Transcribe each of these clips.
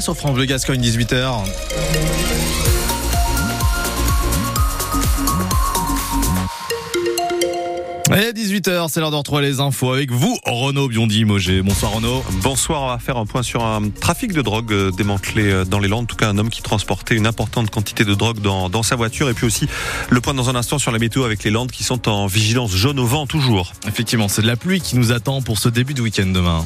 sur France Bleu Gascogne 18h. Et 18h, c'est l'heure de retrouver les infos avec vous, Renaud Biondi-Mogé. Bonsoir Renaud. Bonsoir, on va faire un point sur un trafic de drogue euh, démantelé euh, dans les Landes. En tout cas, un homme qui transportait une importante quantité de drogue dans, dans sa voiture. Et puis aussi, le point dans un instant sur la météo avec les Landes qui sont en vigilance jaune au vent toujours. Effectivement, c'est de la pluie qui nous attend pour ce début de week-end demain.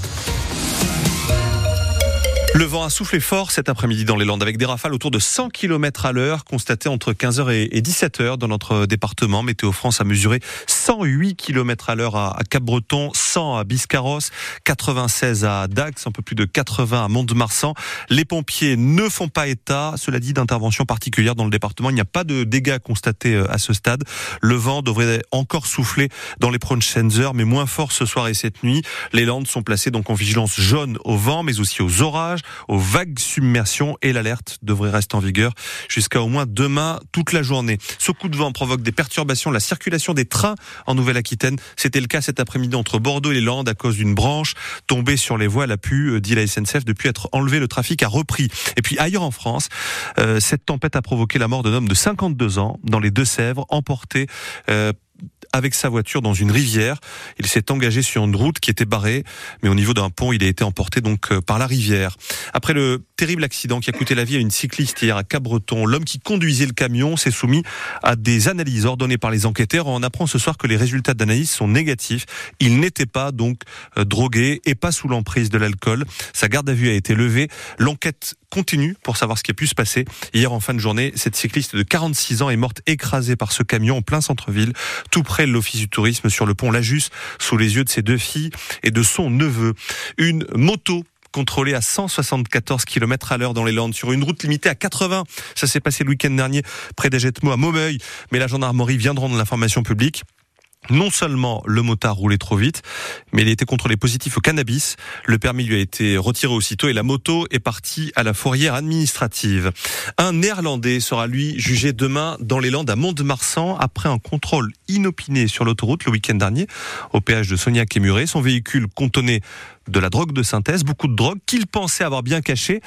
Le vent a soufflé fort cet après-midi dans les Landes avec des rafales autour de 100 km à l'heure constatées entre 15h et 17h dans notre département. Météo France a mesuré 108 km à l'heure à Cap-Breton, 100 à Biscarrosse, 96 à Dax, un peu plus de 80 à Mont-de-Marsan. Les pompiers ne font pas état, cela dit, d'intervention particulière dans le département. Il n'y a pas de dégâts constatés euh, à ce stade. Le vent devrait encore souffler dans les prochaines heures, mais moins fort ce soir et cette nuit. Les Landes sont placées donc en vigilance jaune au vent, mais aussi aux orages aux vagues submersions et l'alerte devrait rester en vigueur jusqu'à au moins demain toute la journée. Ce coup de vent provoque des perturbations la circulation des trains en Nouvelle-Aquitaine. C'était le cas cet après-midi entre Bordeaux et les Landes à cause d'une branche tombée sur les voies. Elle a pu, euh, dit la SNCF, depuis être enlevée, le trafic a repris. Et puis ailleurs en France, euh, cette tempête a provoqué la mort d'un homme de 52 ans dans les Deux-Sèvres, emporté euh, avec sa voiture dans une rivière. Il s'est engagé sur une route qui était barrée, mais au niveau d'un pont, il a été emporté donc par la rivière. Après le terrible accident qui a coûté la vie à une cycliste hier à Cabreton, l'homme qui conduisait le camion s'est soumis à des analyses ordonnées par les enquêteurs. On apprend ce soir que les résultats d'analyse sont négatifs. Il n'était pas donc euh, drogué et pas sous l'emprise de l'alcool. Sa garde à vue a été levée. L'enquête continue pour savoir ce qui a pu se passer. Hier en fin de journée, cette cycliste de 46 ans est morte écrasée par ce camion en plein centre-ville, tout près de l'office du tourisme sur le pont Lajus, sous les yeux de ses deux filles et de son neveu. Une moto contrôlée à 174 km à l'heure dans les Landes sur une route limitée à 80. Ça s'est passé le week-end dernier près d'Agetmo à Maumeuil, mais la gendarmerie vient de l'information publique. Non seulement le motard roulait trop vite, mais il été contrôlé positif au cannabis. Le permis lui a été retiré aussitôt et la moto est partie à la fourrière administrative. Un néerlandais sera lui jugé demain dans les Landes à Mont-de-Marsan après un contrôle inopiné sur l'autoroute le week-end dernier au péage de Sognac et Muret. Son véhicule contenait de la drogue de synthèse, beaucoup de drogue qu'il pensait avoir bien cachée,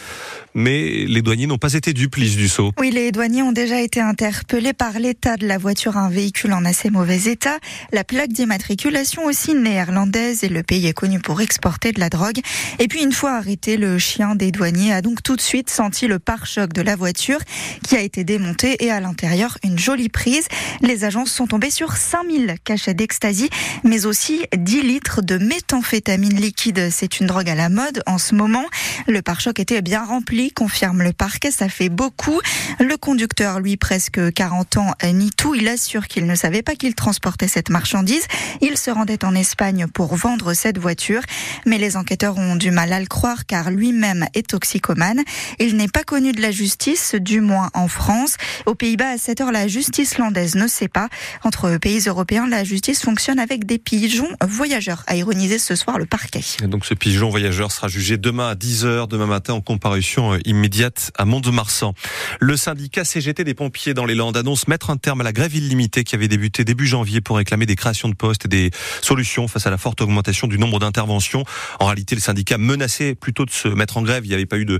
mais les douaniers n'ont pas été duplices du saut. Oui, les douaniers ont déjà été interpellés par l'état de la voiture, un véhicule en assez mauvais état, la plaque d'immatriculation aussi néerlandaise et le pays est connu pour exporter de la drogue. Et puis une fois arrêté, le chien des douaniers a donc tout de suite senti le pare-choc de la voiture qui a été démonté et à l'intérieur une jolie prise. Les agents sont tombés sur 5000 cachets d'ecstasy, mais aussi 10 litres de méthamphétamine liquide c'est une drogue à la mode en ce moment. Le pare-choc était bien rempli, confirme le parquet, ça fait beaucoup. Le conducteur, lui, presque 40 ans, ni tout. Il assure qu'il ne savait pas qu'il transportait cette marchandise. Il se rendait en Espagne pour vendre cette voiture, mais les enquêteurs ont du mal à le croire car lui-même est toxicomane. Il n'est pas connu de la justice, du moins en France. Aux Pays-Bas, à cette heure, la justice landaise ne sait pas. Entre pays européens, la justice fonctionne avec des pigeons voyageurs, a ironisé ce soir le parquet. Donc ce pigeon voyageur sera jugé demain à 10h, demain matin, en comparution euh, immédiate à Mont-de-Marsan. Le syndicat CGT des pompiers dans les Landes annonce mettre un terme à la grève illimitée qui avait débuté début janvier pour réclamer des créations de postes et des solutions face à la forte augmentation du nombre d'interventions. En réalité, le syndicat menaçait plutôt de se mettre en grève. Il n'y avait pas eu de,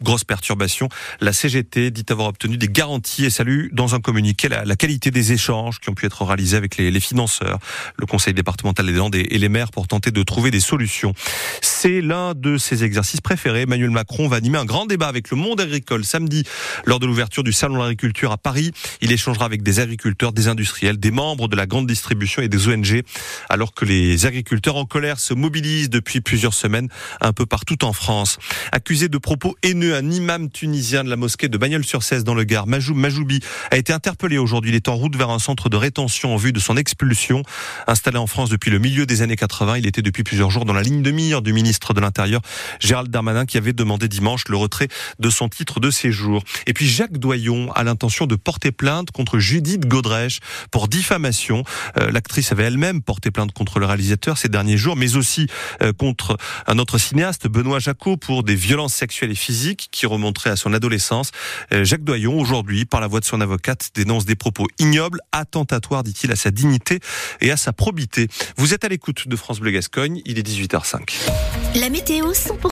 grosses perturbations. La CGT dit avoir obtenu des garanties et salue dans un communiqué la, qualité des échanges qui ont pu être réalisés avec les, les financeurs, le conseil départemental des Landes et, et les maires pour tenter de trouver des solutions. C'est l'un de ses exercices préférés. Emmanuel Macron va animer un grand débat avec le monde agricole samedi lors de l'ouverture du Salon de l'agriculture à Paris. Il échangera avec des agriculteurs, des industriels, des membres de la grande distribution et des ONG, alors que les agriculteurs en colère se mobilisent depuis plusieurs semaines un peu partout en France. Accusé de propos haineux, un imam tunisien de la mosquée de Bagnols-sur-Cèze dans le Gard, Majoub Majoubi, a été interpellé aujourd'hui. Il est en route vers un centre de rétention en vue de son expulsion. Installé en France depuis le milieu des années 80, il était depuis plusieurs jours dans la ligne de mire du ministre de l'Intérieur, Gérald Darmanin, qui avait demandé dimanche le retrait de son titre de séjour. Et puis Jacques Doyon a l'intention de porter plainte contre Judith Godrèche pour diffamation. Euh, l'actrice avait elle-même porté plainte contre le réalisateur ces derniers jours, mais aussi euh, contre un autre cinéaste, Benoît Jacot, pour des violences sexuelles et physiques qui remonteraient à son adolescence. Euh, Jacques Doyon, aujourd'hui, par la voix de son avocate, dénonce des propos ignobles, attentatoires, dit-il, à sa dignité et à sa probité. Vous êtes à l'écoute de France Bleu Gascogne, il est 18h05. La météo 100%